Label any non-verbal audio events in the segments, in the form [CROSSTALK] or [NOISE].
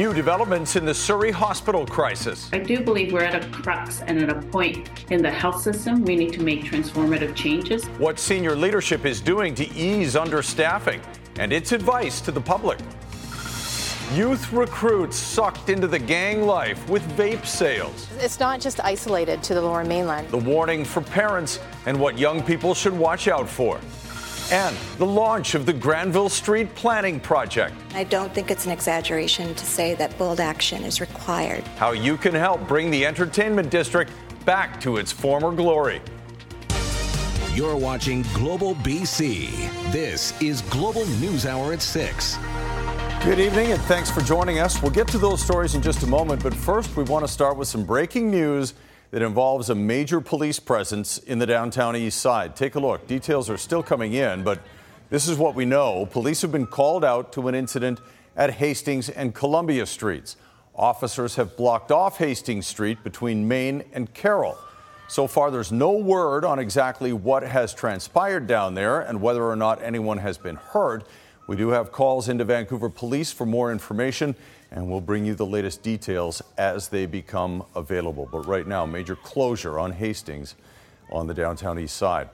new developments in the Surrey hospital crisis. I do believe we're at a crux and at a point in the health system we need to make transformative changes. What senior leadership is doing to ease understaffing and its advice to the public. Youth recruits sucked into the gang life with vape sales. It's not just isolated to the lower mainland. The warning for parents and what young people should watch out for. And the launch of the Granville Street Planning Project. I don't think it's an exaggeration to say that bold action is required. How you can help bring the entertainment district back to its former glory. You're watching Global BC. This is Global News Hour at 6. Good evening and thanks for joining us. We'll get to those stories in just a moment, but first we want to start with some breaking news that involves a major police presence in the downtown east side. Take a look. Details are still coming in, but this is what we know. Police have been called out to an incident at Hastings and Columbia Streets. Officers have blocked off Hastings Street between Main and Carroll. So far, there's no word on exactly what has transpired down there and whether or not anyone has been hurt. We do have calls into Vancouver Police for more information, and we'll bring you the latest details as they become available. But right now, major closure on Hastings on the downtown east side.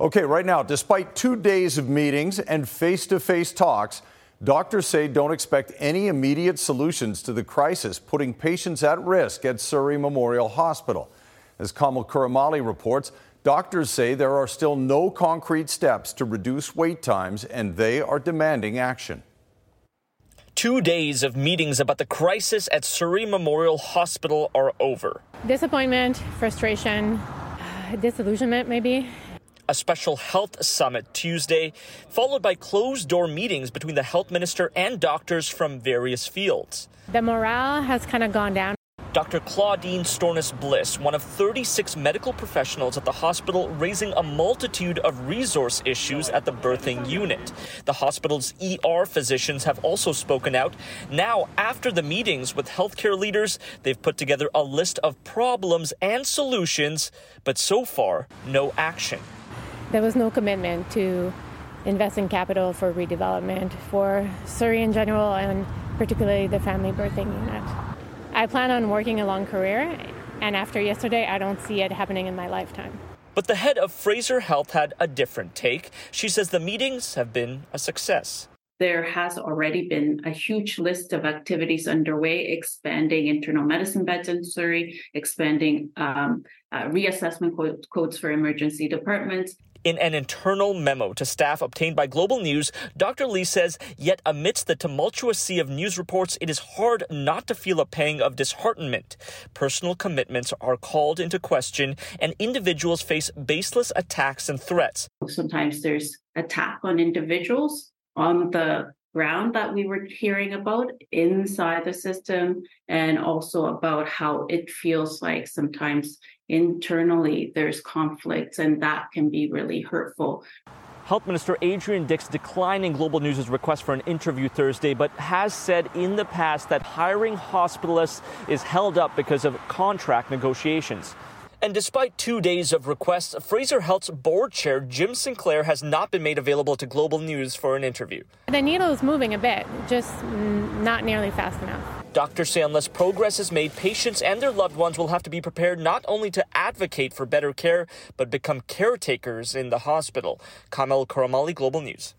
Okay, right now, despite two days of meetings and face to face talks, doctors say don't expect any immediate solutions to the crisis putting patients at risk at Surrey Memorial Hospital. As Kamal Karamali reports, Doctors say there are still no concrete steps to reduce wait times, and they are demanding action. Two days of meetings about the crisis at Surrey Memorial Hospital are over. Disappointment, frustration, disillusionment, maybe. A special health summit Tuesday, followed by closed door meetings between the health minister and doctors from various fields. The morale has kind of gone down. Dr. Claudine Storness-Bliss, one of 36 medical professionals at the hospital, raising a multitude of resource issues at the birthing unit. The hospital's ER physicians have also spoken out. Now, after the meetings with healthcare leaders, they've put together a list of problems and solutions, but so far, no action. There was no commitment to invest in capital for redevelopment for Surrey in general and particularly the family birthing unit. I plan on working a long career, and after yesterday, I don't see it happening in my lifetime. But the head of Fraser Health had a different take. She says the meetings have been a success. There has already been a huge list of activities underway, expanding internal medicine beds in Surrey, expanding um, uh, reassessment codes for emergency departments, in an internal memo to staff obtained by Global News, Dr. Lee says, yet amidst the tumultuous sea of news reports, it is hard not to feel a pang of disheartenment. Personal commitments are called into question, and individuals face baseless attacks and threats. Sometimes there's attack on individuals on the ground that we were hearing about inside the system and also about how it feels like sometimes internally there's conflicts and that can be really hurtful. Health Minister Adrian Dix declining Global News' request for an interview Thursday, but has said in the past that hiring hospitalists is held up because of contract negotiations. And despite two days of requests, Fraser Health's board chair, Jim Sinclair, has not been made available to Global News for an interview. The needle is moving a bit, just not nearly fast enough. Doctors say unless progress is made, patients and their loved ones will have to be prepared not only to advocate for better care, but become caretakers in the hospital. Kamal Karamali, Global News.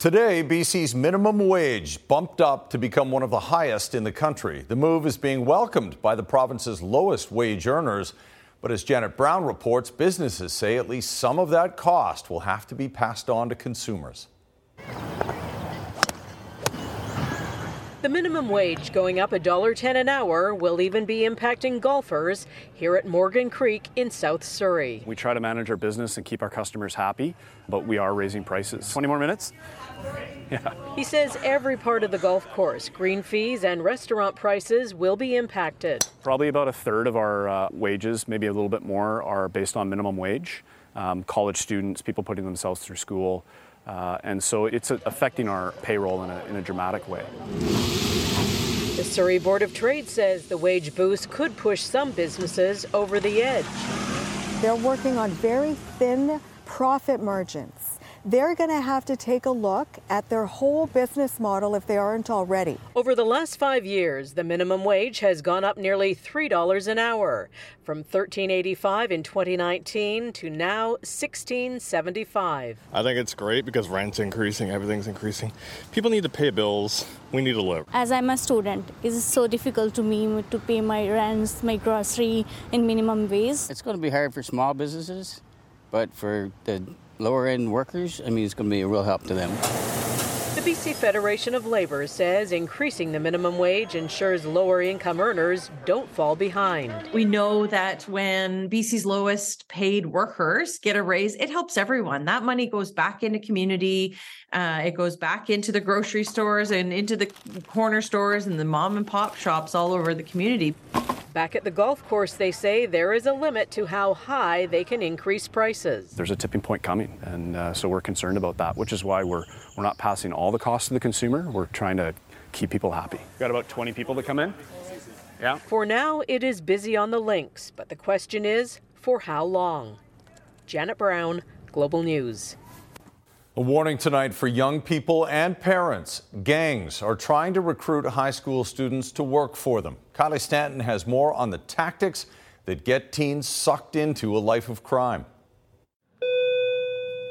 Today, BC's minimum wage bumped up to become one of the highest in the country. The move is being welcomed by the province's lowest wage earners. But as Janet Brown reports, businesses say at least some of that cost will have to be passed on to consumers. The minimum wage going up $1.10 an hour will even be impacting golfers here at Morgan Creek in South Surrey. We try to manage our business and keep our customers happy, but we are raising prices. 20 more minutes? [LAUGHS] Yeah. He says every part of the golf course, green fees and restaurant prices will be impacted. Probably about a third of our uh, wages, maybe a little bit more, are based on minimum wage. Um, college students, people putting themselves through school. Uh, and so it's affecting our payroll in a, in a dramatic way. The Surrey Board of Trade says the wage boost could push some businesses over the edge. They're working on very thin profit margins. They're going to have to take a look at their whole business model if they aren't already. Over the last five years, the minimum wage has gone up nearly $3 an hour, from $13.85 in 2019 to now $16.75. I think it's great because rent's increasing, everything's increasing. People need to pay bills. We need to live. As I'm a student, it's so difficult to me to pay my rents, my grocery in minimum wage. It's going to be hard for small businesses, but for the lower end workers, I mean, it's going to be a real help to them. The BC Federation of Labor says increasing the minimum wage ensures lower income earners don't fall behind. We know that when BC's lowest paid workers get a raise, it helps everyone. That money goes back into community, uh, it goes back into the grocery stores and into the corner stores and the mom and pop shops all over the community. Back at the golf course, they say there is a limit to how high they can increase prices. There's a tipping point coming, and uh, so we're concerned about that, which is why we're we're not passing all the costs to the consumer. We're trying to keep people happy. We've got about 20 people that come in. Yeah. For now, it is busy on the links, but the question is, for how long? Janet Brown, Global News. A warning tonight for young people and parents. Gangs are trying to recruit high school students to work for them. Kylie Stanton has more on the tactics that get teens sucked into a life of crime.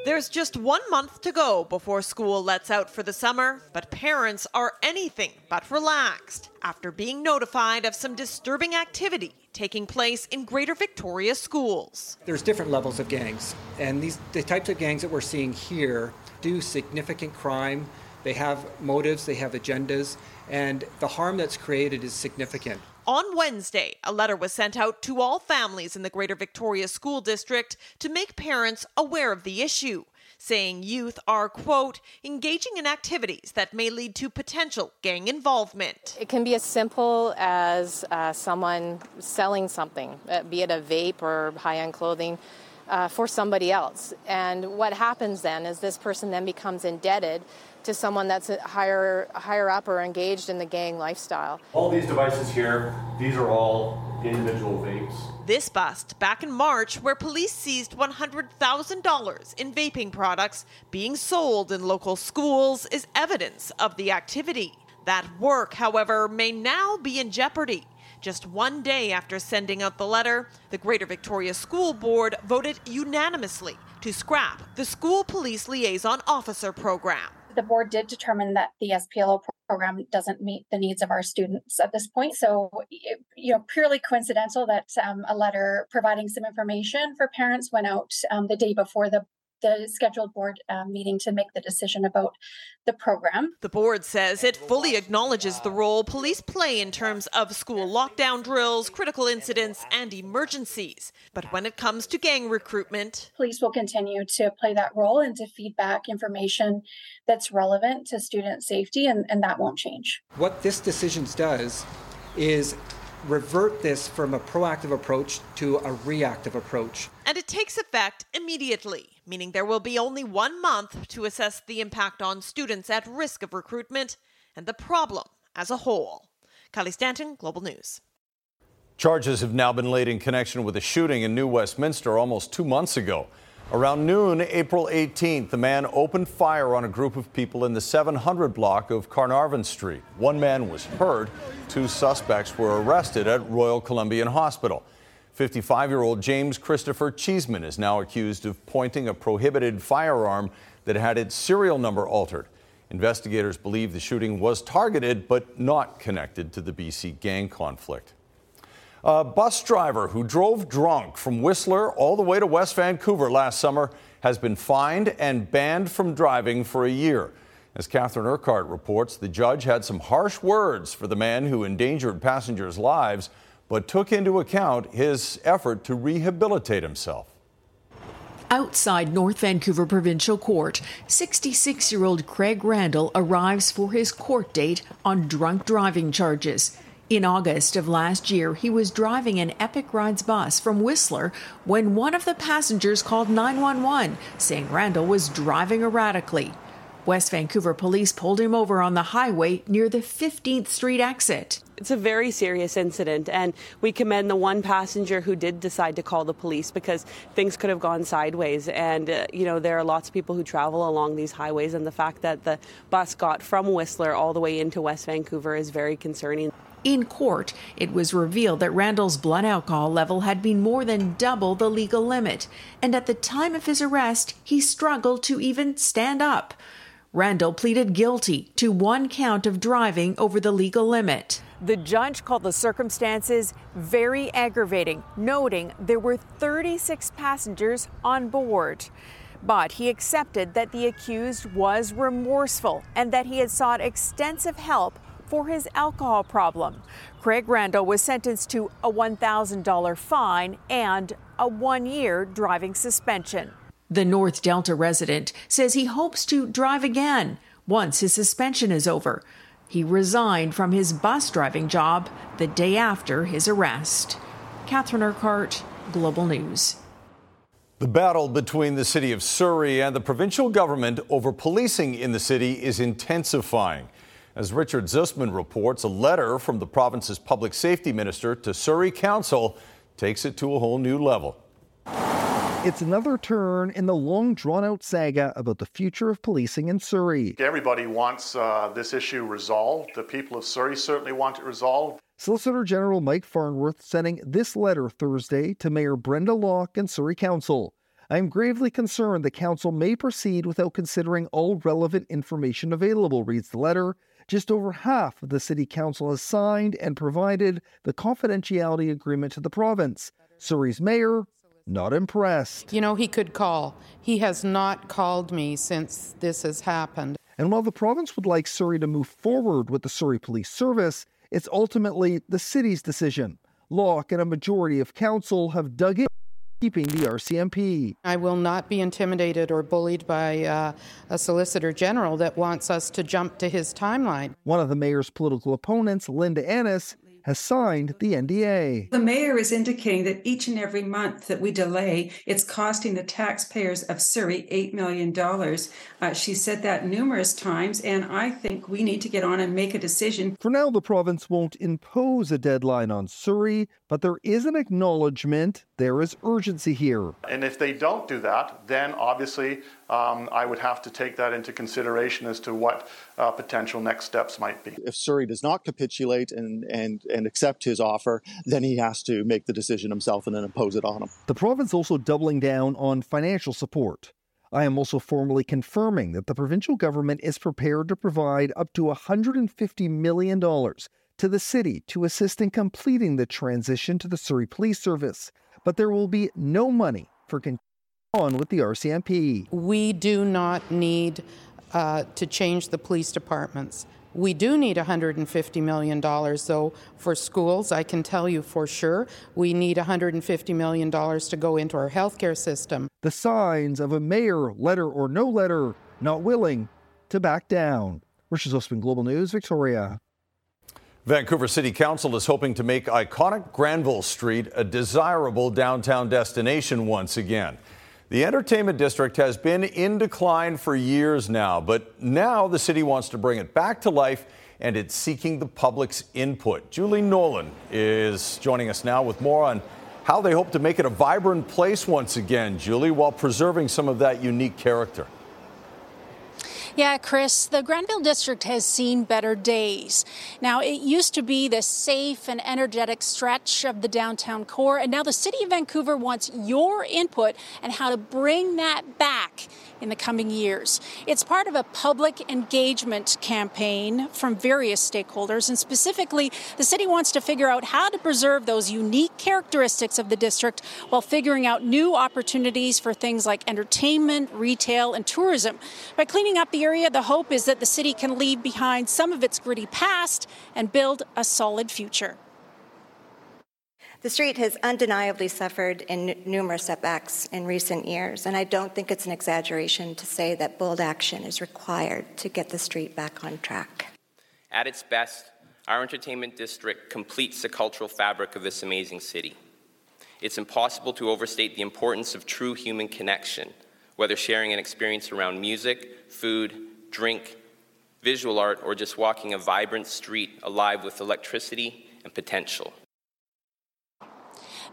There's just one month to go before school lets out for the summer, but parents are anything but relaxed after being notified of some disturbing activity taking place in Greater Victoria schools. There's different levels of gangs, and these the types of gangs that we're seeing here do significant crime. They have motives, they have agendas, and the harm that's created is significant. On Wednesday, a letter was sent out to all families in the Greater Victoria School District to make parents aware of the issue, saying youth are, quote, engaging in activities that may lead to potential gang involvement. It can be as simple as uh, someone selling something, uh, be it a vape or high end clothing. Uh, for somebody else. And what happens then is this person then becomes indebted to someone that's higher higher up or engaged in the gang lifestyle. All these devices here, these are all individual vapes. This bust back in March, where police seized $100,000 in vaping products being sold in local schools, is evidence of the activity. That work, however, may now be in jeopardy. Just one day after sending out the letter, the Greater Victoria School Board voted unanimously to scrap the School Police Liaison Officer program the board did determine that the SPLO program doesn't meet the needs of our students at this point. So, you know, purely coincidental that um, a letter providing some information for parents went out um, the day before the the scheduled board uh, meeting to make the decision about the program. The board says it fully acknowledges the role police play in terms of school lockdown drills, critical incidents, and emergencies. But when it comes to gang recruitment, police will continue to play that role and to feedback information that's relevant to student safety, and, and that won't change. What this decision does is revert this from a proactive approach to a reactive approach. And it takes effect immediately meaning there will be only one month to assess the impact on students at risk of recruitment and the problem as a whole. Kylie Stanton, Global News. Charges have now been laid in connection with a shooting in New Westminster almost two months ago. Around noon, April 18th, the man opened fire on a group of people in the 700 block of Carnarvon Street. One man was hurt. Two suspects were arrested at Royal Columbian Hospital. 55 year old James Christopher Cheeseman is now accused of pointing a prohibited firearm that had its serial number altered. Investigators believe the shooting was targeted but not connected to the BC gang conflict. A bus driver who drove drunk from Whistler all the way to West Vancouver last summer has been fined and banned from driving for a year. As Catherine Urquhart reports, the judge had some harsh words for the man who endangered passengers' lives but took into account his effort to rehabilitate himself. Outside North Vancouver Provincial Court, 66 year old Craig Randall arrives for his court date on drunk driving charges. In August of last year, he was driving an Epic Rides bus from Whistler when one of the passengers called 911 saying Randall was driving erratically. West Vancouver police pulled him over on the highway near the 15th Street exit. it's a very serious incident, and we commend the one passenger who did decide to call the police because things could have gone sideways. And uh, you know there are lots of people who travel along these highways, and the fact that the bus got from Whistler all the way into West Vancouver is very concerning. In court, it was revealed that Randall's blood alcohol level had been more than double the legal limit, and at the time of his arrest, he struggled to even stand up. Randall pleaded guilty to one count of driving over the legal limit. The judge called the circumstances very aggravating, noting there were 36 passengers on board. But he accepted that the accused was remorseful and that he had sought extensive help for his alcohol problem. Craig Randall was sentenced to a $1,000 fine and a one year driving suspension. The North Delta resident says he hopes to drive again once his suspension is over. He resigned from his bus driving job the day after his arrest. Catherine Urquhart, Global News. The battle between the city of Surrey and the provincial government over policing in the city is intensifying. As Richard Zussman reports, a letter from the province's public safety minister to Surrey Council takes it to a whole new level. It's another turn in the long drawn out saga about the future of policing in Surrey. Everybody wants uh, this issue resolved. The people of Surrey certainly want it resolved. Solicitor General Mike Farnworth sending this letter Thursday to Mayor Brenda Locke and Surrey Council. I am gravely concerned the Council may proceed without considering all relevant information available, reads the letter. Just over half of the City Council has signed and provided the confidentiality agreement to the province. Surrey's mayor, not impressed. You know, he could call. He has not called me since this has happened. And while the province would like Surrey to move forward with the Surrey Police Service, it's ultimately the city's decision. Locke and a majority of council have dug in keeping the RCMP. I will not be intimidated or bullied by uh, a solicitor general that wants us to jump to his timeline. One of the mayor's political opponents, Linda Annis, has signed the NDA. The mayor is indicating that each and every month that we delay, it's costing the taxpayers of Surrey $8 million. Uh, she said that numerous times, and I think we need to get on and make a decision. For now, the province won't impose a deadline on Surrey, but there is an acknowledgement there is urgency here. And if they don't do that, then obviously um, I would have to take that into consideration as to what uh, potential next steps might be. If Surrey does not capitulate and, and, and accept his offer, then he has to make the decision himself and then impose it on him. The province also doubling down on financial support. I am also formally confirming that the provincial government is prepared to provide up to $150 million to the city to assist in completing the transition to the Surrey Police Service but there will be no money for continuing on with the RCMP. We do not need uh, to change the police departments. We do need $150 million, though, for schools. I can tell you for sure. We need $150 million to go into our healthcare system. The signs of a mayor, letter or no letter, not willing to back down. Richard Zussman, Global News, Victoria. Vancouver City Council is hoping to make iconic Granville Street a desirable downtown destination once again. The entertainment district has been in decline for years now, but now the city wants to bring it back to life and it's seeking the public's input. Julie Nolan is joining us now with more on how they hope to make it a vibrant place once again, Julie, while preserving some of that unique character. Yeah, Chris, the Granville District has seen better days. Now, it used to be the safe and energetic stretch of the downtown core, and now the City of Vancouver wants your input on how to bring that back in the coming years. It's part of a public engagement campaign from various stakeholders, and specifically, the city wants to figure out how to preserve those unique characteristics of the district while figuring out new opportunities for things like entertainment, retail, and tourism. By cleaning up the area, the hope is that the city can leave behind some of its gritty past and build a solid future. The street has undeniably suffered in numerous setbacks in recent years, and I don't think it's an exaggeration to say that bold action is required to get the street back on track. At its best, our entertainment district completes the cultural fabric of this amazing city. It's impossible to overstate the importance of true human connection, whether sharing an experience around music, food, drink, visual art, or just walking a vibrant street alive with electricity and potential.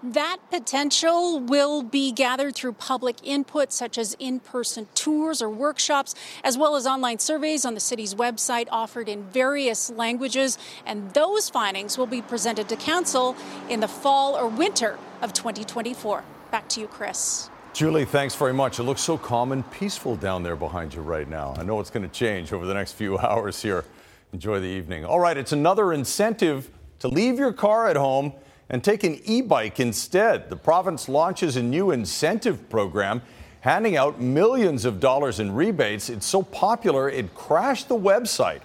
That potential will be gathered through public input, such as in person tours or workshops, as well as online surveys on the city's website offered in various languages. And those findings will be presented to Council in the fall or winter of 2024. Back to you, Chris. Julie, thanks very much. It looks so calm and peaceful down there behind you right now. I know it's going to change over the next few [LAUGHS] hours here. Enjoy the evening. All right, it's another incentive to leave your car at home and take an e bike instead. The province launches a new incentive program handing out millions of dollars in rebates. It's so popular, it crashed the website.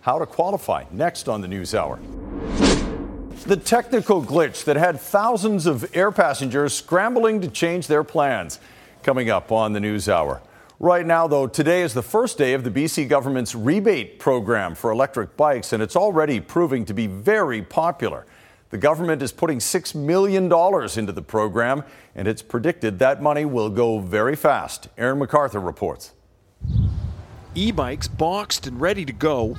How to qualify next on the News Hour. The technical glitch that had thousands of air passengers scrambling to change their plans. Coming up on the News Hour. Right now, though, today is the first day of the BC government's rebate program for electric bikes, and it's already proving to be very popular. The government is putting $6 million into the program, and it's predicted that money will go very fast. Aaron McArthur reports. E bikes boxed and ready to go.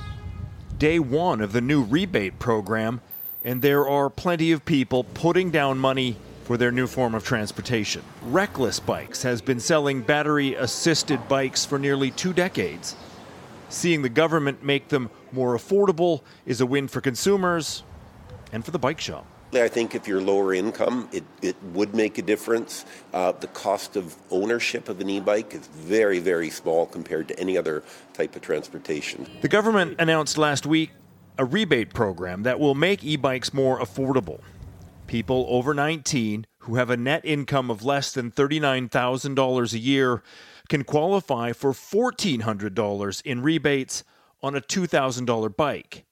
Day one of the new rebate program, and there are plenty of people putting down money for their new form of transportation. Reckless Bikes has been selling battery assisted bikes for nearly two decades. Seeing the government make them more affordable is a win for consumers and for the bike shop. I think if you're lower income, it, it would make a difference. Uh, the cost of ownership of an e bike is very, very small compared to any other type of transportation. The government announced last week a rebate program that will make e bikes more affordable. People over 19 who have a net income of less than $39,000 a year can qualify for $1,400 in rebates on a $2,000 bike.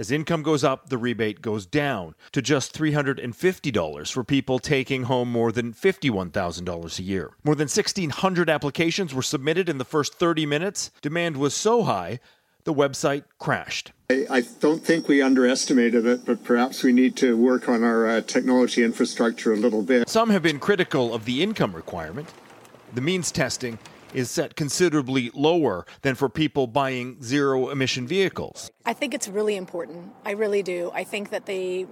As income goes up, the rebate goes down to just $350 for people taking home more than $51,000 a year. More than 1,600 applications were submitted in the first 30 minutes. Demand was so high, the website crashed. I don't think we underestimated it, but perhaps we need to work on our uh, technology infrastructure a little bit. Some have been critical of the income requirement. The means testing is set considerably lower than for people buying zero emission vehicles. I think it's really important. I really do. I think that they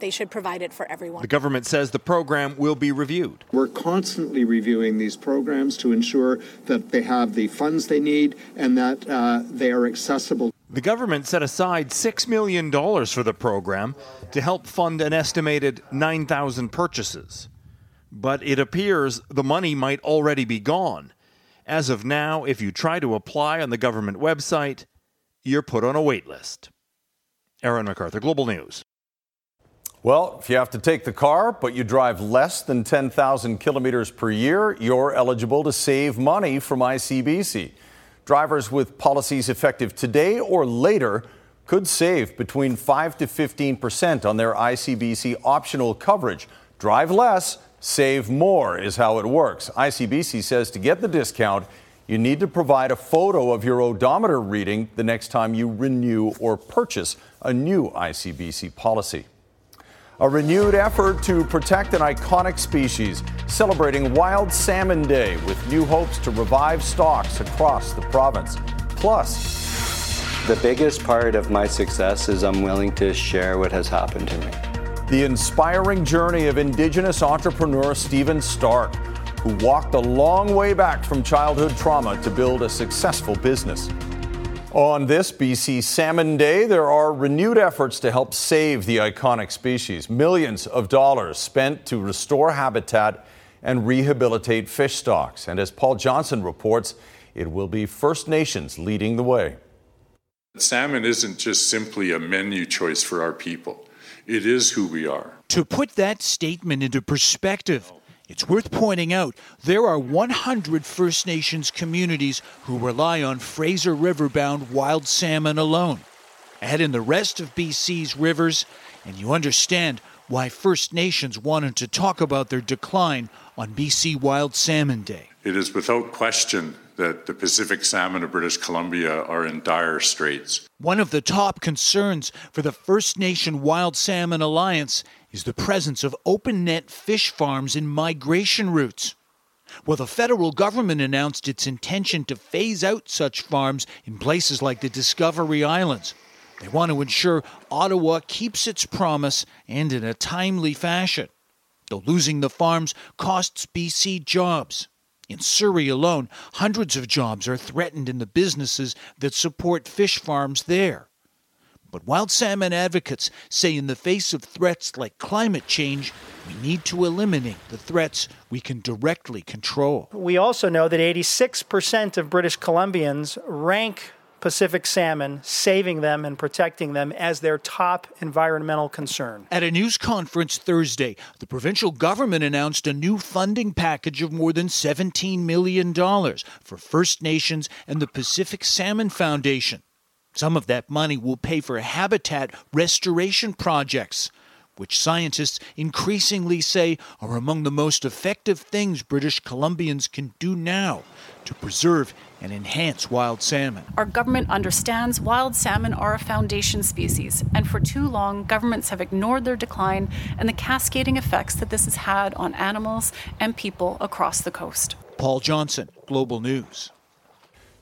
they should provide it for everyone. The government says the program will be reviewed. We're constantly reviewing these programs to ensure that they have the funds they need and that uh, they are accessible. The government set aside $6 million for the program to help fund an estimated 9,000 purchases. But it appears the money might already be gone. As of now, if you try to apply on the government website, you're put on a wait list. Aaron McArthur, Global News. Well, if you have to take the car, but you drive less than 10,000 kilometers per year, you're eligible to save money from ICBC. Drivers with policies effective today or later could save between 5 to 15 percent on their ICBC optional coverage. Drive less, save more is how it works. ICBC says to get the discount, you need to provide a photo of your odometer reading the next time you renew or purchase a new ICBC policy. A renewed effort to protect an iconic species, celebrating Wild Salmon Day with new hopes to revive stocks across the province. Plus, the biggest part of my success is I'm willing to share what has happened to me. The inspiring journey of Indigenous entrepreneur Stephen Stark, who walked a long way back from childhood trauma to build a successful business. On this BC Salmon Day, there are renewed efforts to help save the iconic species. Millions of dollars spent to restore habitat and rehabilitate fish stocks. And as Paul Johnson reports, it will be First Nations leading the way. Salmon isn't just simply a menu choice for our people, it is who we are. To put that statement into perspective, it's worth pointing out there are 100 First Nations communities who rely on Fraser River bound wild salmon alone. Add in the rest of BC's rivers, and you understand why First Nations wanted to talk about their decline on BC Wild Salmon Day. It is without question that the Pacific salmon of British Columbia are in dire straits. One of the top concerns for the First Nation Wild Salmon Alliance is the presence of open net fish farms in migration routes. Well, the federal government announced its intention to phase out such farms in places like the Discovery Islands. They want to ensure Ottawa keeps its promise and in a timely fashion. Though losing the farms costs BC jobs. In Surrey alone, hundreds of jobs are threatened in the businesses that support fish farms there. But wild salmon advocates say in the face of threats like climate change, we need to eliminate the threats we can directly control. We also know that 86% of British Columbians rank Pacific salmon, saving them and protecting them as their top environmental concern. At a news conference Thursday, the provincial government announced a new funding package of more than $17 million for First Nations and the Pacific Salmon Foundation. Some of that money will pay for habitat restoration projects, which scientists increasingly say are among the most effective things British Columbians can do now to preserve and enhance wild salmon. Our government understands wild salmon are a foundation species, and for too long, governments have ignored their decline and the cascading effects that this has had on animals and people across the coast. Paul Johnson, Global News.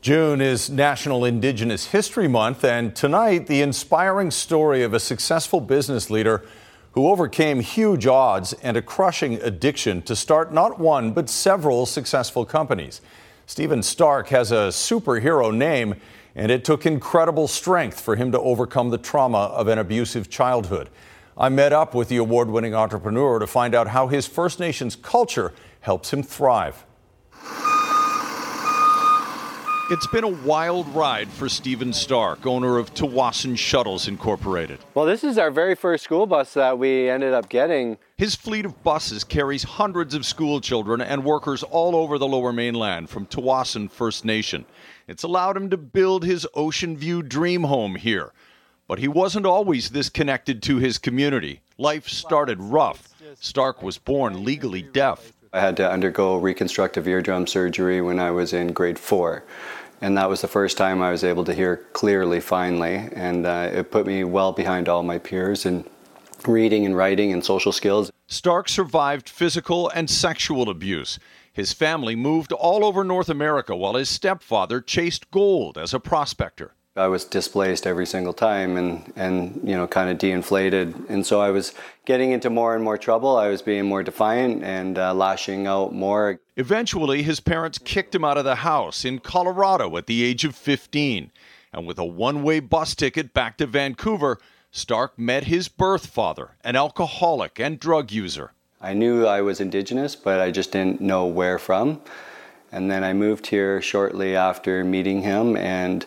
June is National Indigenous History Month, and tonight, the inspiring story of a successful business leader who overcame huge odds and a crushing addiction to start not one, but several successful companies. Stephen Stark has a superhero name, and it took incredible strength for him to overcome the trauma of an abusive childhood. I met up with the award winning entrepreneur to find out how his First Nations culture helps him thrive. It's been a wild ride for Stephen Stark, owner of Tsawwassen Shuttles Incorporated. Well, this is our very first school bus that we ended up getting. His fleet of buses carries hundreds of school children and workers all over the lower mainland from Tsawwassen First Nation. It's allowed him to build his ocean view dream home here. But he wasn't always this connected to his community. Life started rough. Stark was born legally deaf. I had to undergo reconstructive eardrum surgery when I was in grade four. And that was the first time I was able to hear clearly, finally. And uh, it put me well behind all my peers in reading and writing and social skills. Stark survived physical and sexual abuse. His family moved all over North America while his stepfather chased gold as a prospector. I was displaced every single time and, and you know, kind of de-inflated. And so I was getting into more and more trouble. I was being more defiant and uh, lashing out more. Eventually, his parents kicked him out of the house in Colorado at the age of 15. And with a one way bus ticket back to Vancouver, Stark met his birth father, an alcoholic and drug user. I knew I was Indigenous, but I just didn't know where from. And then I moved here shortly after meeting him and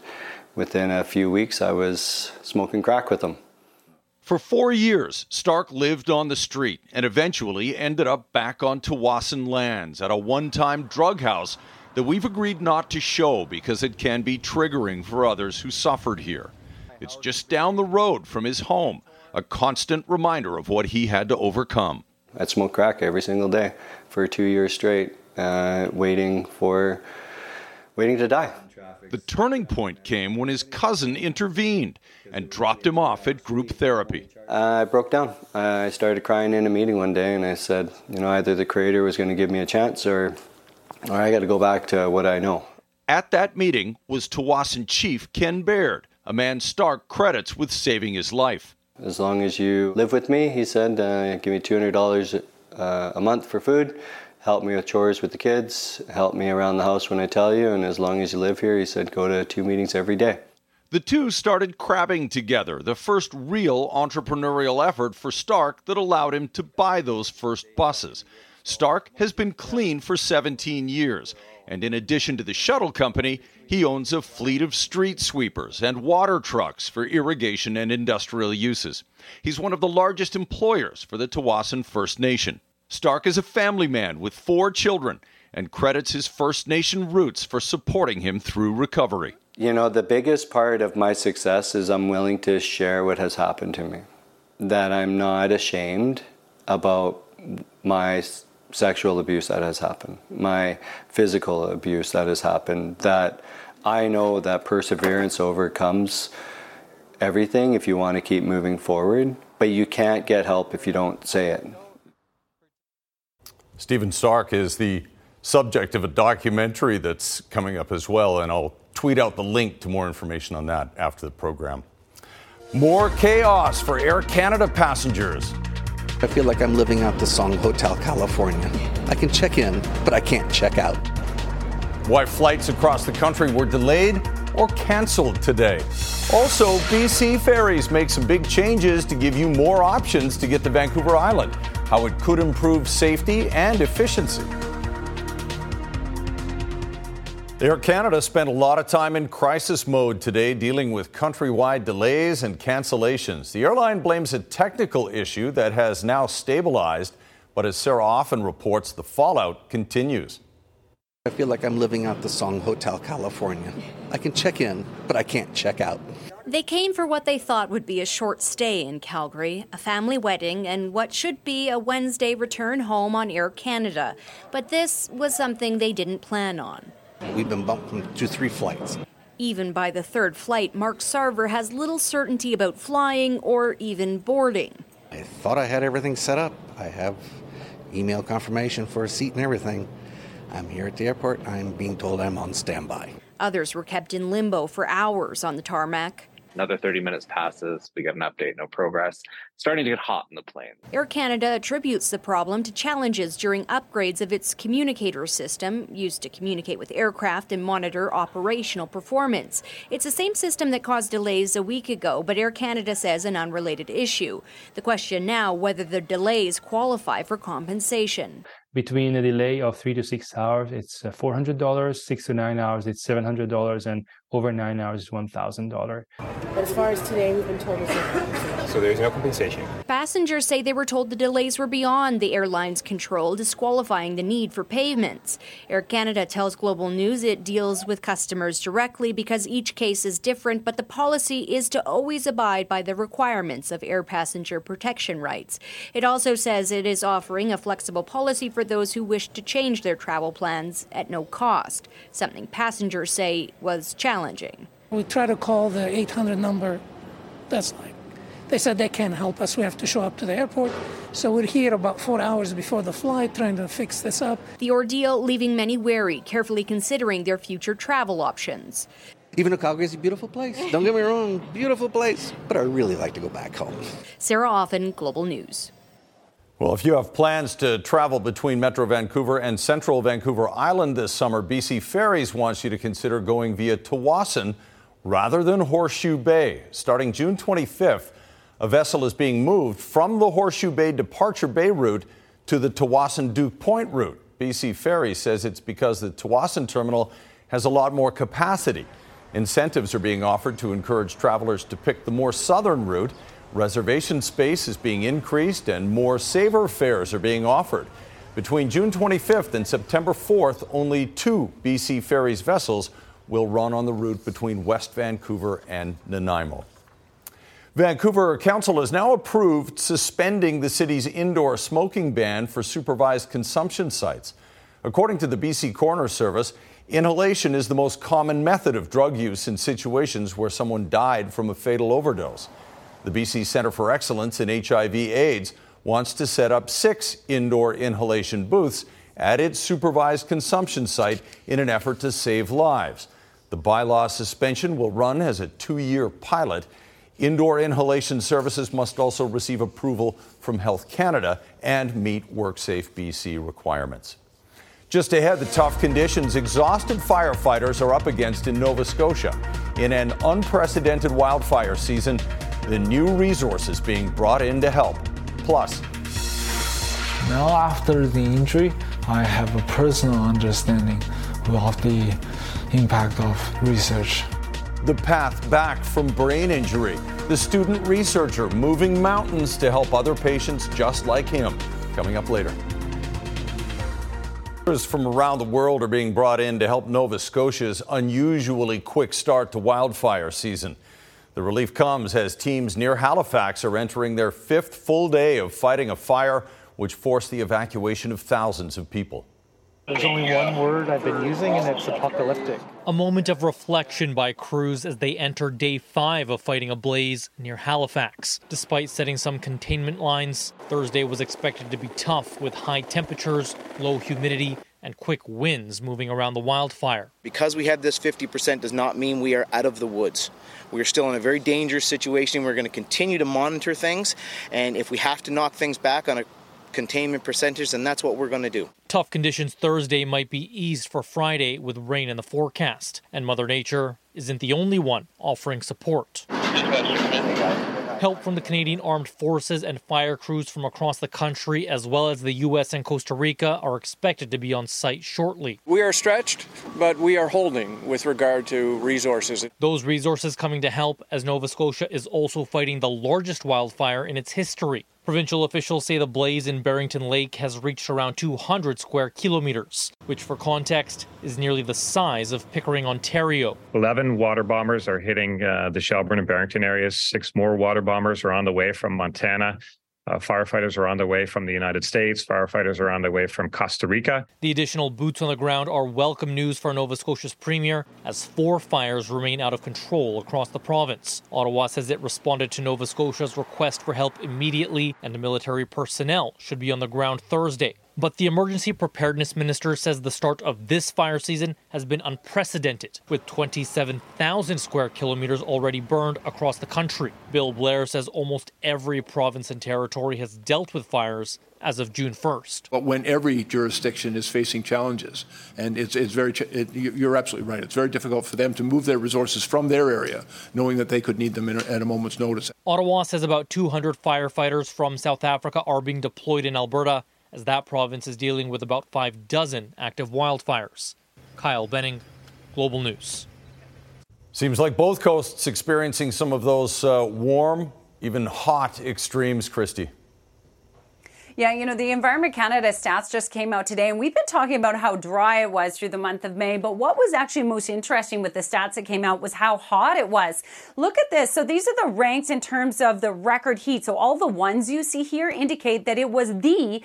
within a few weeks, I was smoking crack with them. For four years, Stark lived on the street and eventually ended up back on Tsawwassen lands at a one time drug house that we've agreed not to show because it can be triggering for others who suffered here. It's just down the road from his home, a constant reminder of what he had to overcome. I'd smoke crack every single day for two years straight, uh, waiting for, waiting to die. The turning point came when his cousin intervened and dropped him off at group therapy. I broke down. I started crying in a meeting one day and I said, you know, either the creator was going to give me a chance or, or I got to go back to what I know. At that meeting was Tsawwassen Chief Ken Baird, a man Stark credits with saving his life. As long as you live with me, he said, uh, give me $200 uh, a month for food help me with chores with the kids, help me around the house when I tell you, and as long as you live here, he said, go to two meetings every day. The two started crabbing together, the first real entrepreneurial effort for Stark that allowed him to buy those first buses. Stark has been clean for 17 years, and in addition to the shuttle company, he owns a fleet of street sweepers and water trucks for irrigation and industrial uses. He's one of the largest employers for the Tsawwassen First Nation. Stark is a family man with four children and credits his First Nation roots for supporting him through recovery. You know, the biggest part of my success is I'm willing to share what has happened to me. That I'm not ashamed about my sexual abuse that has happened, my physical abuse that has happened, that I know that perseverance overcomes everything if you want to keep moving forward, but you can't get help if you don't say it. Stephen Stark is the subject of a documentary that's coming up as well, and I'll tweet out the link to more information on that after the program. More chaos for Air Canada passengers. I feel like I'm living out the song Hotel California. I can check in, but I can't check out. Why flights across the country were delayed or canceled today. Also, BC Ferries make some big changes to give you more options to get to Vancouver Island, how it could improve safety and efficiency. Air Canada spent a lot of time in crisis mode today dealing with countrywide delays and cancellations. The airline blames a technical issue that has now stabilized, but as Sarah Offin reports, the fallout continues. I feel like I'm living out the song Hotel California. I can check in, but I can't check out. They came for what they thought would be a short stay in Calgary, a family wedding, and what should be a Wednesday return home on Air Canada. But this was something they didn't plan on. We've been bumped to three flights. Even by the third flight, Mark Sarver has little certainty about flying or even boarding. I thought I had everything set up. I have email confirmation for a seat and everything. I'm here at the airport. I'm being told I'm on standby. Others were kept in limbo for hours on the tarmac. Another 30 minutes passes, we get an update, no progress. Starting to get hot in the plane. Air Canada attributes the problem to challenges during upgrades of its communicator system, used to communicate with aircraft and monitor operational performance. It's the same system that caused delays a week ago, but Air Canada says an unrelated issue. The question now whether the delays qualify for compensation between a delay of three to six hours, it's uh, $400. Six to nine hours, it's $700. And over nine hours is $1,000. But as far as today, we've been told it's So there's no compensation. Passengers say they were told the delays were beyond the airline's control, disqualifying the need for payments. Air Canada tells Global News it deals with customers directly because each case is different, but the policy is to always abide by the requirements of air passenger protection rights. It also says it is offering a flexible policy for those who wish to change their travel plans at no cost, something passengers say was challenging challenging. We try to call the 800 number. That's like, they said they can't help us. We have to show up to the airport. So we're here about four hours before the flight trying to fix this up. The ordeal leaving many wary, carefully considering their future travel options. Even though Calgary is a beautiful place, don't get me wrong, beautiful place, but I really like to go back home. Sarah Offin, Global News. Well, if you have plans to travel between Metro Vancouver and Central Vancouver Island this summer, BC Ferries wants you to consider going via Tsawwassen rather than Horseshoe Bay. Starting June 25th, a vessel is being moved from the Horseshoe Bay Departure Bay route to the Tsawwassen Duke Point route. BC Ferries says it's because the Tsawwassen terminal has a lot more capacity. Incentives are being offered to encourage travelers to pick the more southern route Reservation space is being increased and more saver fares are being offered. Between June 25th and September 4th, only two BC Ferries vessels will run on the route between West Vancouver and Nanaimo. Vancouver Council has now approved suspending the city's indoor smoking ban for supervised consumption sites. According to the BC Coroner Service, inhalation is the most common method of drug use in situations where someone died from a fatal overdose. The BC Centre for Excellence in HIV/AIDS wants to set up six indoor inhalation booths at its supervised consumption site in an effort to save lives. The bylaw suspension will run as a two year pilot. Indoor inhalation services must also receive approval from Health Canada and meet WorkSafe BC requirements. Just ahead, the tough conditions exhausted firefighters are up against in Nova Scotia. In an unprecedented wildfire season, the new resources being brought in to help. Plus, now after the injury, I have a personal understanding of the impact of research. The path back from brain injury. The student researcher moving mountains to help other patients just like him. Coming up later. From around the world are being brought in to help Nova Scotia's unusually quick start to wildfire season. The relief comes as teams near Halifax are entering their fifth full day of fighting a fire which forced the evacuation of thousands of people. There's only one word I've been using, and it's apocalyptic. A moment of reflection by crews as they enter day five of fighting a blaze near Halifax. Despite setting some containment lines, Thursday was expected to be tough with high temperatures, low humidity, and quick winds moving around the wildfire. Because we have this 50% does not mean we are out of the woods. We are still in a very dangerous situation. We're going to continue to monitor things, and if we have to knock things back on a containment percentage, then that's what we're going to do. Tough conditions Thursday might be eased for Friday with rain in the forecast, and Mother Nature isn't the only one offering support. Help from the Canadian Armed Forces and fire crews from across the country, as well as the U.S. and Costa Rica, are expected to be on site shortly. We are stretched, but we are holding with regard to resources. Those resources coming to help as Nova Scotia is also fighting the largest wildfire in its history. Provincial officials say the blaze in Barrington Lake has reached around 200 square kilometers, which, for context, is nearly the size of Pickering, Ontario. 11 water bombers are hitting uh, the Shelburne and Barrington areas. Six more water bombers are on the way from Montana. Uh, firefighters are on their way from the United States. Firefighters are on their way from Costa Rica. The additional boots on the ground are welcome news for Nova Scotia's premier as four fires remain out of control across the province. Ottawa says it responded to Nova Scotia's request for help immediately, and military personnel should be on the ground Thursday. But the emergency preparedness minister says the start of this fire season has been unprecedented, with 27,000 square kilometers already burned across the country. Bill Blair says almost every province and territory has dealt with fires as of June 1st. But when every jurisdiction is facing challenges, and it's, it's very, it, you're absolutely right, it's very difficult for them to move their resources from their area, knowing that they could need them in, at a moment's notice. Ottawa says about 200 firefighters from South Africa are being deployed in Alberta as that province is dealing with about five dozen active wildfires. Kyle Benning, Global News. Seems like both coasts experiencing some of those uh, warm, even hot extremes, Christy. Yeah, you know, the Environment Canada stats just came out today, and we've been talking about how dry it was through the month of May. But what was actually most interesting with the stats that came out was how hot it was. Look at this. So these are the ranks in terms of the record heat. So all the ones you see here indicate that it was the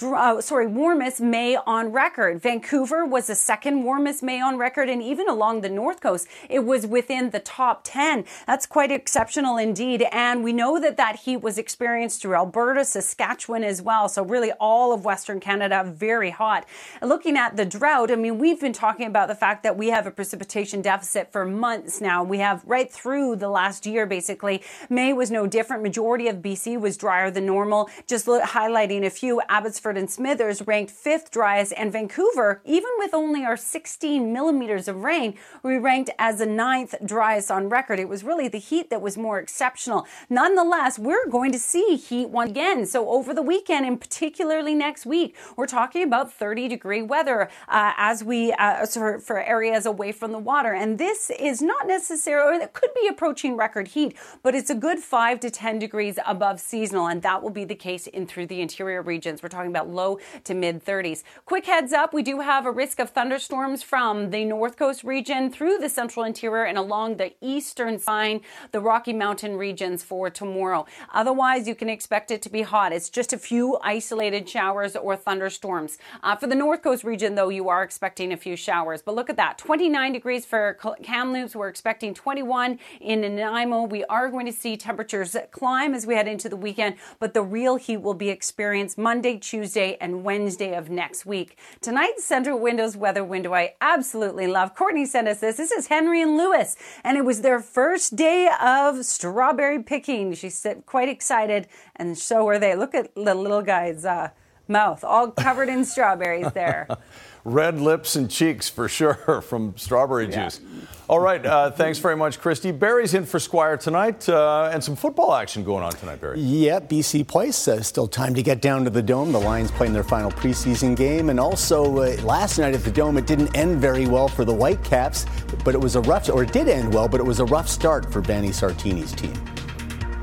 uh, sorry, warmest May on record. Vancouver was the second warmest May on record, and even along the North Coast, it was within the top 10. That's quite exceptional indeed. And we know that that heat was experienced through Alberta, Saskatchewan as well. So, really, all of Western Canada very hot. Looking at the drought, I mean, we've been talking about the fact that we have a precipitation deficit for months now. We have right through the last year, basically. May was no different. Majority of BC was drier than normal. Just highlighting a few. Abbotsford Abbotsford and Smithers ranked fifth driest, and Vancouver, even with only our 16 millimeters of rain, we ranked as the ninth driest on record. It was really the heat that was more exceptional. Nonetheless, we're going to see heat once again. So over the weekend, and particularly next week, we're talking about 30 degree weather uh, as we uh, for, for areas away from the water. And this is not necessarily, it could be approaching record heat, but it's a good 5 to 10 degrees above seasonal, and that will be the case in through the interior regions. We're talking talking about low to mid 30s. Quick heads up, we do have a risk of thunderstorms from the North Coast region through the central interior and along the eastern side, the Rocky Mountain regions for tomorrow. Otherwise, you can expect it to be hot. It's just a few isolated showers or thunderstorms. Uh, for the North Coast region, though, you are expecting a few showers. But look at that 29 degrees for Kamloops. We're expecting 21 in Nanaimo. We are going to see temperatures climb as we head into the weekend, but the real heat will be experienced Monday, Tuesday. Tuesday and Wednesday of next week. Tonight's Centra Windows weather window I absolutely love. Courtney sent us this. This is Henry and Lewis, and it was their first day of strawberry picking. She's quite excited, and so are they. Look at the little guy's uh, mouth, all covered in strawberries there. [LAUGHS] Red lips and cheeks for sure [LAUGHS] from strawberry yeah. juice. All right, uh, thanks very much, Christy. Barry's in for Squire tonight, uh, and some football action going on tonight, Barry. Yeah, BC Place. Uh, still time to get down to the Dome. The Lions playing their final preseason game, and also uh, last night at the Dome, it didn't end very well for the Whitecaps, but it was a rough, or it did end well, but it was a rough start for Vanni Sartini's team.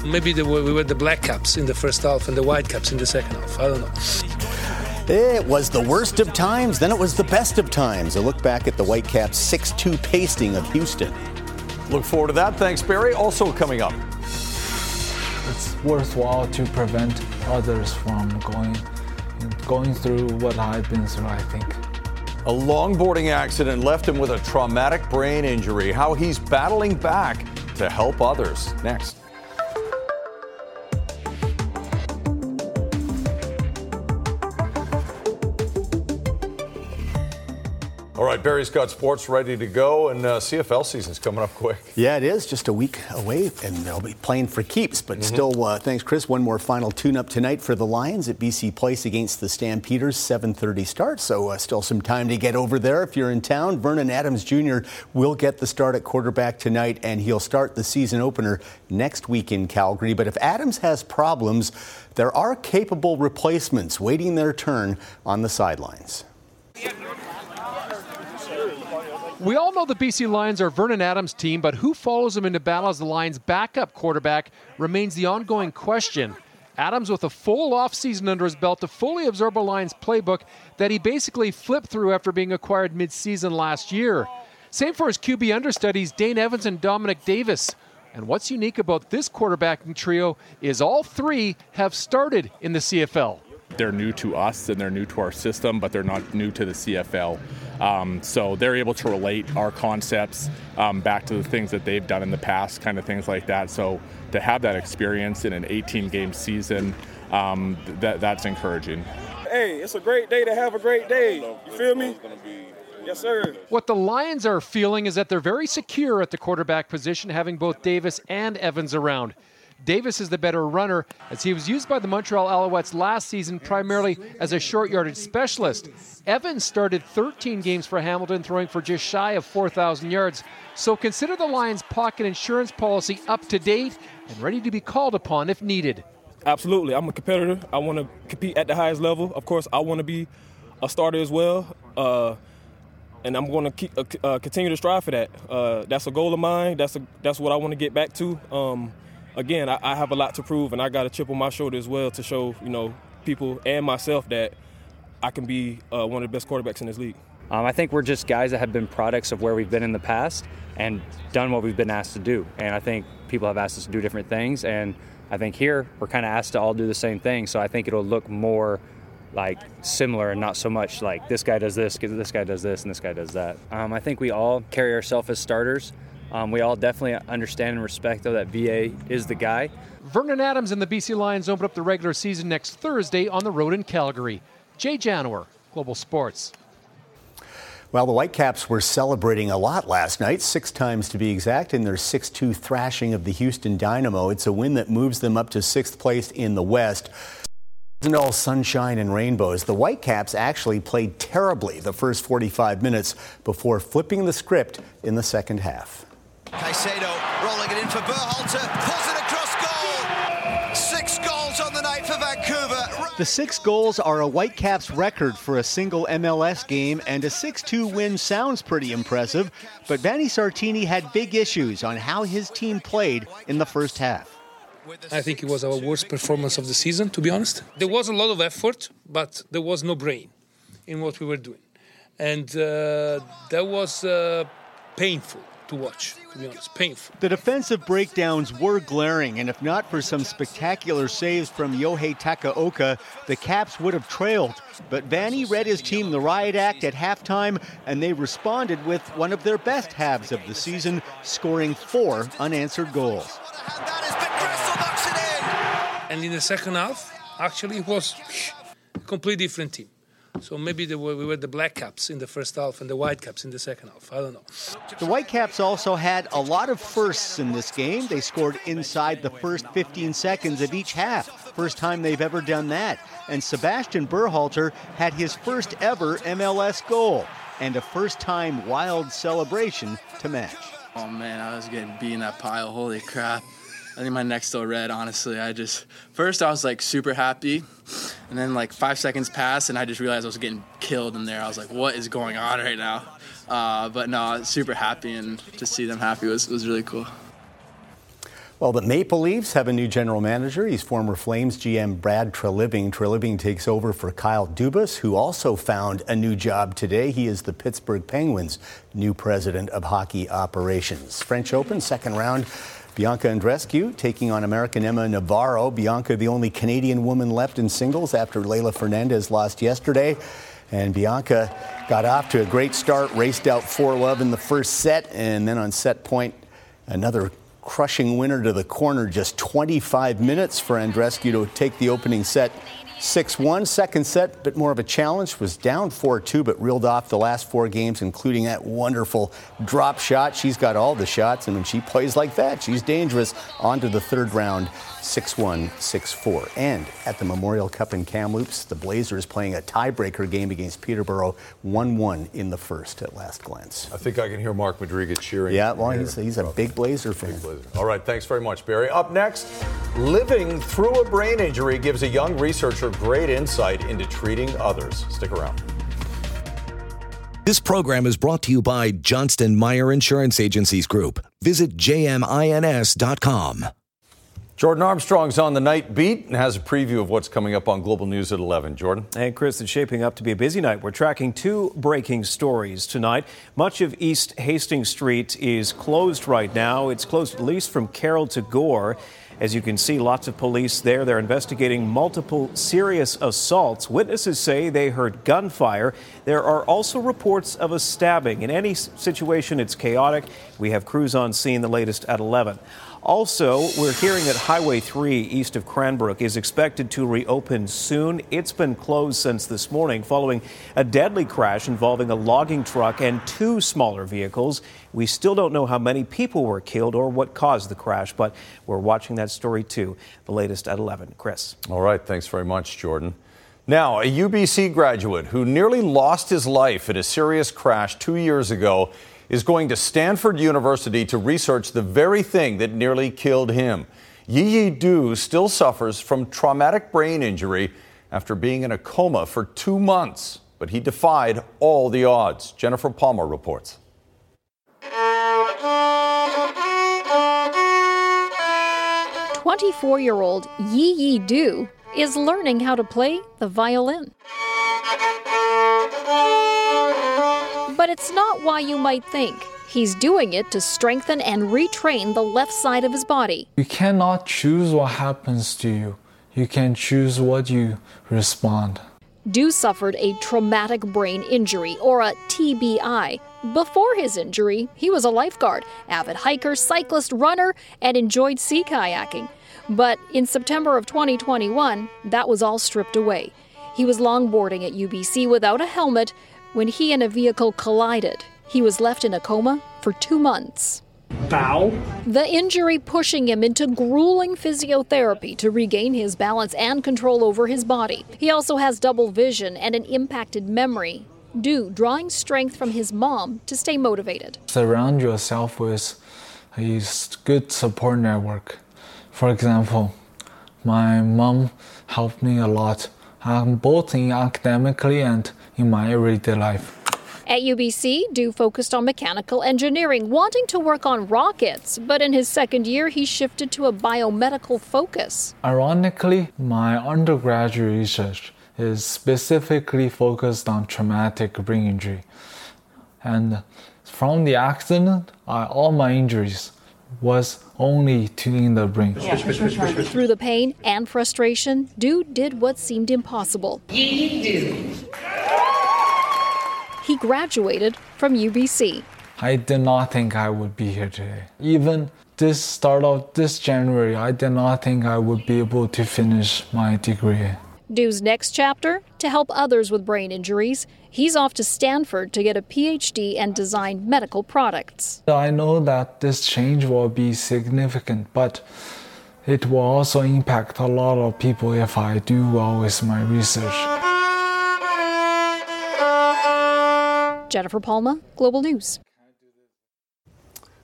Maybe the, we were the Black Caps in the first half and the White Caps in the second half. I don't know. It was the worst of times, then it was the best of times. A look back at the Whitecaps' 6 2 pasting of Houston. Look forward to that. Thanks, Barry. Also coming up. It's worthwhile to prevent others from going, going through what I've been through, I think. A longboarding accident left him with a traumatic brain injury. How he's battling back to help others. Next. All right, Barry's got sports ready to go, and uh, CFL season's coming up quick. Yeah, it is. Just a week away, and they'll be playing for keeps. But mm-hmm. still, uh, thanks, Chris. One more final tune-up tonight for the Lions at BC Place against the Stampeders. 7:30 start, so uh, still some time to get over there if you're in town. Vernon Adams Jr. will get the start at quarterback tonight, and he'll start the season opener next week in Calgary. But if Adams has problems, there are capable replacements waiting their turn on the sidelines. We all know the BC Lions are Vernon Adams' team, but who follows him into battle as the Lions' backup quarterback remains the ongoing question. Adams, with a full offseason under his belt to fully absorb a Lions playbook that he basically flipped through after being acquired midseason last year. Same for his QB understudies, Dane Evans and Dominique Davis. And what's unique about this quarterbacking trio is all three have started in the CFL they're new to us and they're new to our system, but they're not new to the CFL. Um, so they're able to relate our concepts um, back to the things that they've done in the past, kind of things like that. So to have that experience in an 18 game season, um, that, that's encouraging. Hey, it's a great day to have a great day. You feel me? Yes, sir. What the Lions are feeling is that they're very secure at the quarterback position, having both Davis and Evans around. Davis is the better runner, as he was used by the Montreal Alouettes last season primarily as a short yardage specialist. Evans started 13 games for Hamilton, throwing for just shy of 4,000 yards. So consider the Lions' pocket insurance policy up to date and ready to be called upon if needed. Absolutely. I'm a competitor. I want to compete at the highest level. Of course, I want to be a starter as well. Uh, and I'm going to keep, uh, continue to strive for that. Uh, that's a goal of mine. That's a, that's what I want to get back to. Um, again, I, I have a lot to prove, and I got a chip on my shoulder as well to show you know people and myself that I can be uh, one of the best quarterbacks in this league. Um, I think we're just guys that have been products of where we've been in the past and done what we've been asked to do. And I think people have asked us to do different things, and I think here we're kind of asked to all do the same thing. So I think it'll look more like similar and not so much like this guy does this, this guy does this, and this guy does that. Um, I think we all carry ourselves as starters. Um, we all definitely understand and respect, though, that VA is the guy. Vernon Adams and the BC Lions open up the regular season next Thursday on the road in Calgary. Jay Janower, Global Sports. Well, the Whitecaps were celebrating a lot last night, six times to be exact, in their 6 2 thrashing of the Houston Dynamo. It's a win that moves them up to sixth place in the West. It wasn't all sunshine and rainbows. The Whitecaps actually played terribly the first 45 minutes before flipping the script in the second half. Caicedo rolling it in for Berhalter, pulls it across goal. Six goals on the night for Vancouver. The six goals are a Whitecaps record for a single MLS game, and a 6 2 win sounds pretty impressive. But Vanni Sartini had big issues on how his team played in the first half. I think it was our worst performance of the season, to be honest. There was a lot of effort, but there was no brain in what we were doing. And uh, that was uh, painful to watch, to be honest. Painful. The defensive breakdowns were glaring, and if not for some spectacular saves from Yohei Takaoka, the Caps would have trailed. But Vanni read his team the riot act at halftime, and they responded with one of their best halves of the season, scoring four unanswered goals. And in the second half, actually, it was a completely different team. So maybe were, we were the black caps in the first half and the white caps in the second half. I don't know. The white caps also had a lot of firsts in this game. They scored inside the first 15 seconds of each half. First time they've ever done that. And Sebastian Berhalter had his first ever MLS goal and a first time wild celebration to match. Oh man, I was getting beat in that pile. Holy crap. I think my neck's still red, honestly. I just, first I was like super happy. And then like five seconds passed and I just realized I was getting killed in there. I was like, what is going on right now? Uh, but no, super happy and to see them happy was, was really cool. Well, the Maple Leafs have a new general manager. He's former Flames GM Brad Treliving. Treliving takes over for Kyle Dubas, who also found a new job today. He is the Pittsburgh Penguins' new president of hockey operations. French Open, second round. Bianca Andreescu taking on American Emma Navarro. Bianca, the only Canadian woman left in singles after Leylah Fernandez lost yesterday. And Bianca got off to a great start, raced out 4 love in the first set, and then on set point, another crushing winner to the corner. Just 25 minutes for Andreescu to take the opening set 6 1. Second set, bit more of a challenge, was down 4 2, but reeled off the last four games, including that wonderful drop shot. She's got all the shots, and when she plays like that, she's dangerous. On to the third round, 6 1, 6 4. And at the Memorial Cup in Kamloops, the Blazers playing a tiebreaker game against Peterborough, 1 1 in the first at last glance. I think I can hear Mark Madryga cheering. Yeah, well, he's, he's a big Blazer fan. Big Blazer. All right, thanks very much, Barry. Up next, living through a brain injury gives a young researcher great insight into treating others. Stick around. This program is brought to you by Johnston Meier Insurance Agencies Group. Visit jmins.com. Jordan Armstrong's on the night beat and has a preview of what's coming up on Global News at 11. Jordan? And Chris, it's shaping up to be a busy night. We're tracking two breaking stories tonight. Much of East Hastings Street is closed right now. It's closed at least from Carroll to Gore. As you can see, lots of police there. They're investigating multiple serious assaults. Witnesses say they heard gunfire. There are also reports of a stabbing. In any situation, it's chaotic. We have crews on scene, the latest at 11. Also, we're hearing that Highway 3 east of Cranbrook is expected to reopen soon. It's been closed since this morning following a deadly crash involving a logging truck and two smaller vehicles. We still don't know how many people were killed or what caused the crash, but we're watching that story too. The latest at 11. Chris. All right. Thanks very much, Jordan. Now, a UBC graduate who nearly lost his life in a serious crash two years ago is going to Stanford University to research the very thing that nearly killed him. Yi Yi Du still suffers from traumatic brain injury after being in a coma for two months, but he defied all the odds. Jennifer Palma reports. Twenty-four-year-old Yi Yi Du is learning how to play the violin. But it's not why you might think. He's doing it to strengthen and retrain the left side of his body. You cannot choose what happens to you. You can choose what you respond. Du suffered a traumatic brain injury, or a TBI. Before his injury, he was a lifeguard, avid hiker, cyclist, runner, and enjoyed sea kayaking. But in September of 2021, that was all stripped away. He was longboarding at UBC without a helmet when he and a vehicle collided. He was left in a coma for two months. Bow. The injury pushing him into grueling physiotherapy to regain his balance and control over his body. He also has double vision and an impacted memory. Du drawing strength from his mom to stay motivated. Surround yourself with a good support network. For example, my mom helped me a lot, um, both in academically and in my everyday life. At UBC, Du focused on mechanical engineering, wanting to work on rockets, but in his second year, he shifted to a biomedical focus. Ironically, my undergraduate research is specifically focused on traumatic brain injury. And from the accident, I, all my injuries was only to in the brain. Yeah. Through the pain and frustration, Du did what seemed impossible. He graduated from UBC. I did not think I would be here today. Even this start of this January, I did not think I would be able to finish my degree. Du's next chapter to help others with brain injuries. He's off to Stanford to get a PhD and design medical products. I know that this change will be significant, but it will also impact a lot of people if I do well with my research. Jennifer Palma, Global News.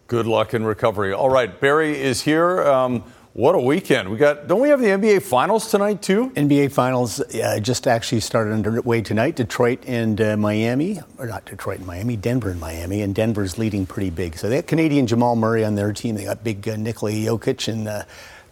Good luck in recovery. All right, Barry is here. Um, what a weekend. We got, don't we have the NBA Finals tonight, too? NBA Finals uh, just actually started underway tonight. Detroit and uh, Miami, or not Detroit and Miami, Denver and Miami, and Denver's leading pretty big. So they got Canadian Jamal Murray on their team. They got big uh, Nikola Jokic, and uh,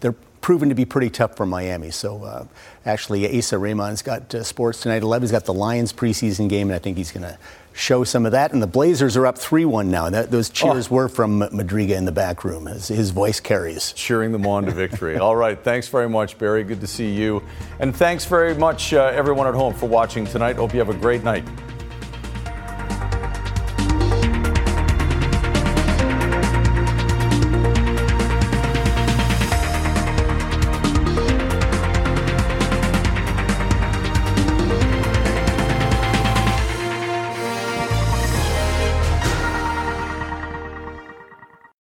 they're proven to be pretty tough for Miami. So uh, actually, Asa Raymond's got uh, sports tonight. 11. He's got the Lions preseason game, and I think he's going to show some of that. And the Blazers are up 3 1 now. That, those cheers oh. were from Madryga in the back room. His, his voice carries. Cheering them on to victory. [LAUGHS] All right. Thanks very much, Barry. Good to see you. And thanks very much, uh, everyone at home, for watching tonight. Hope you have a great night.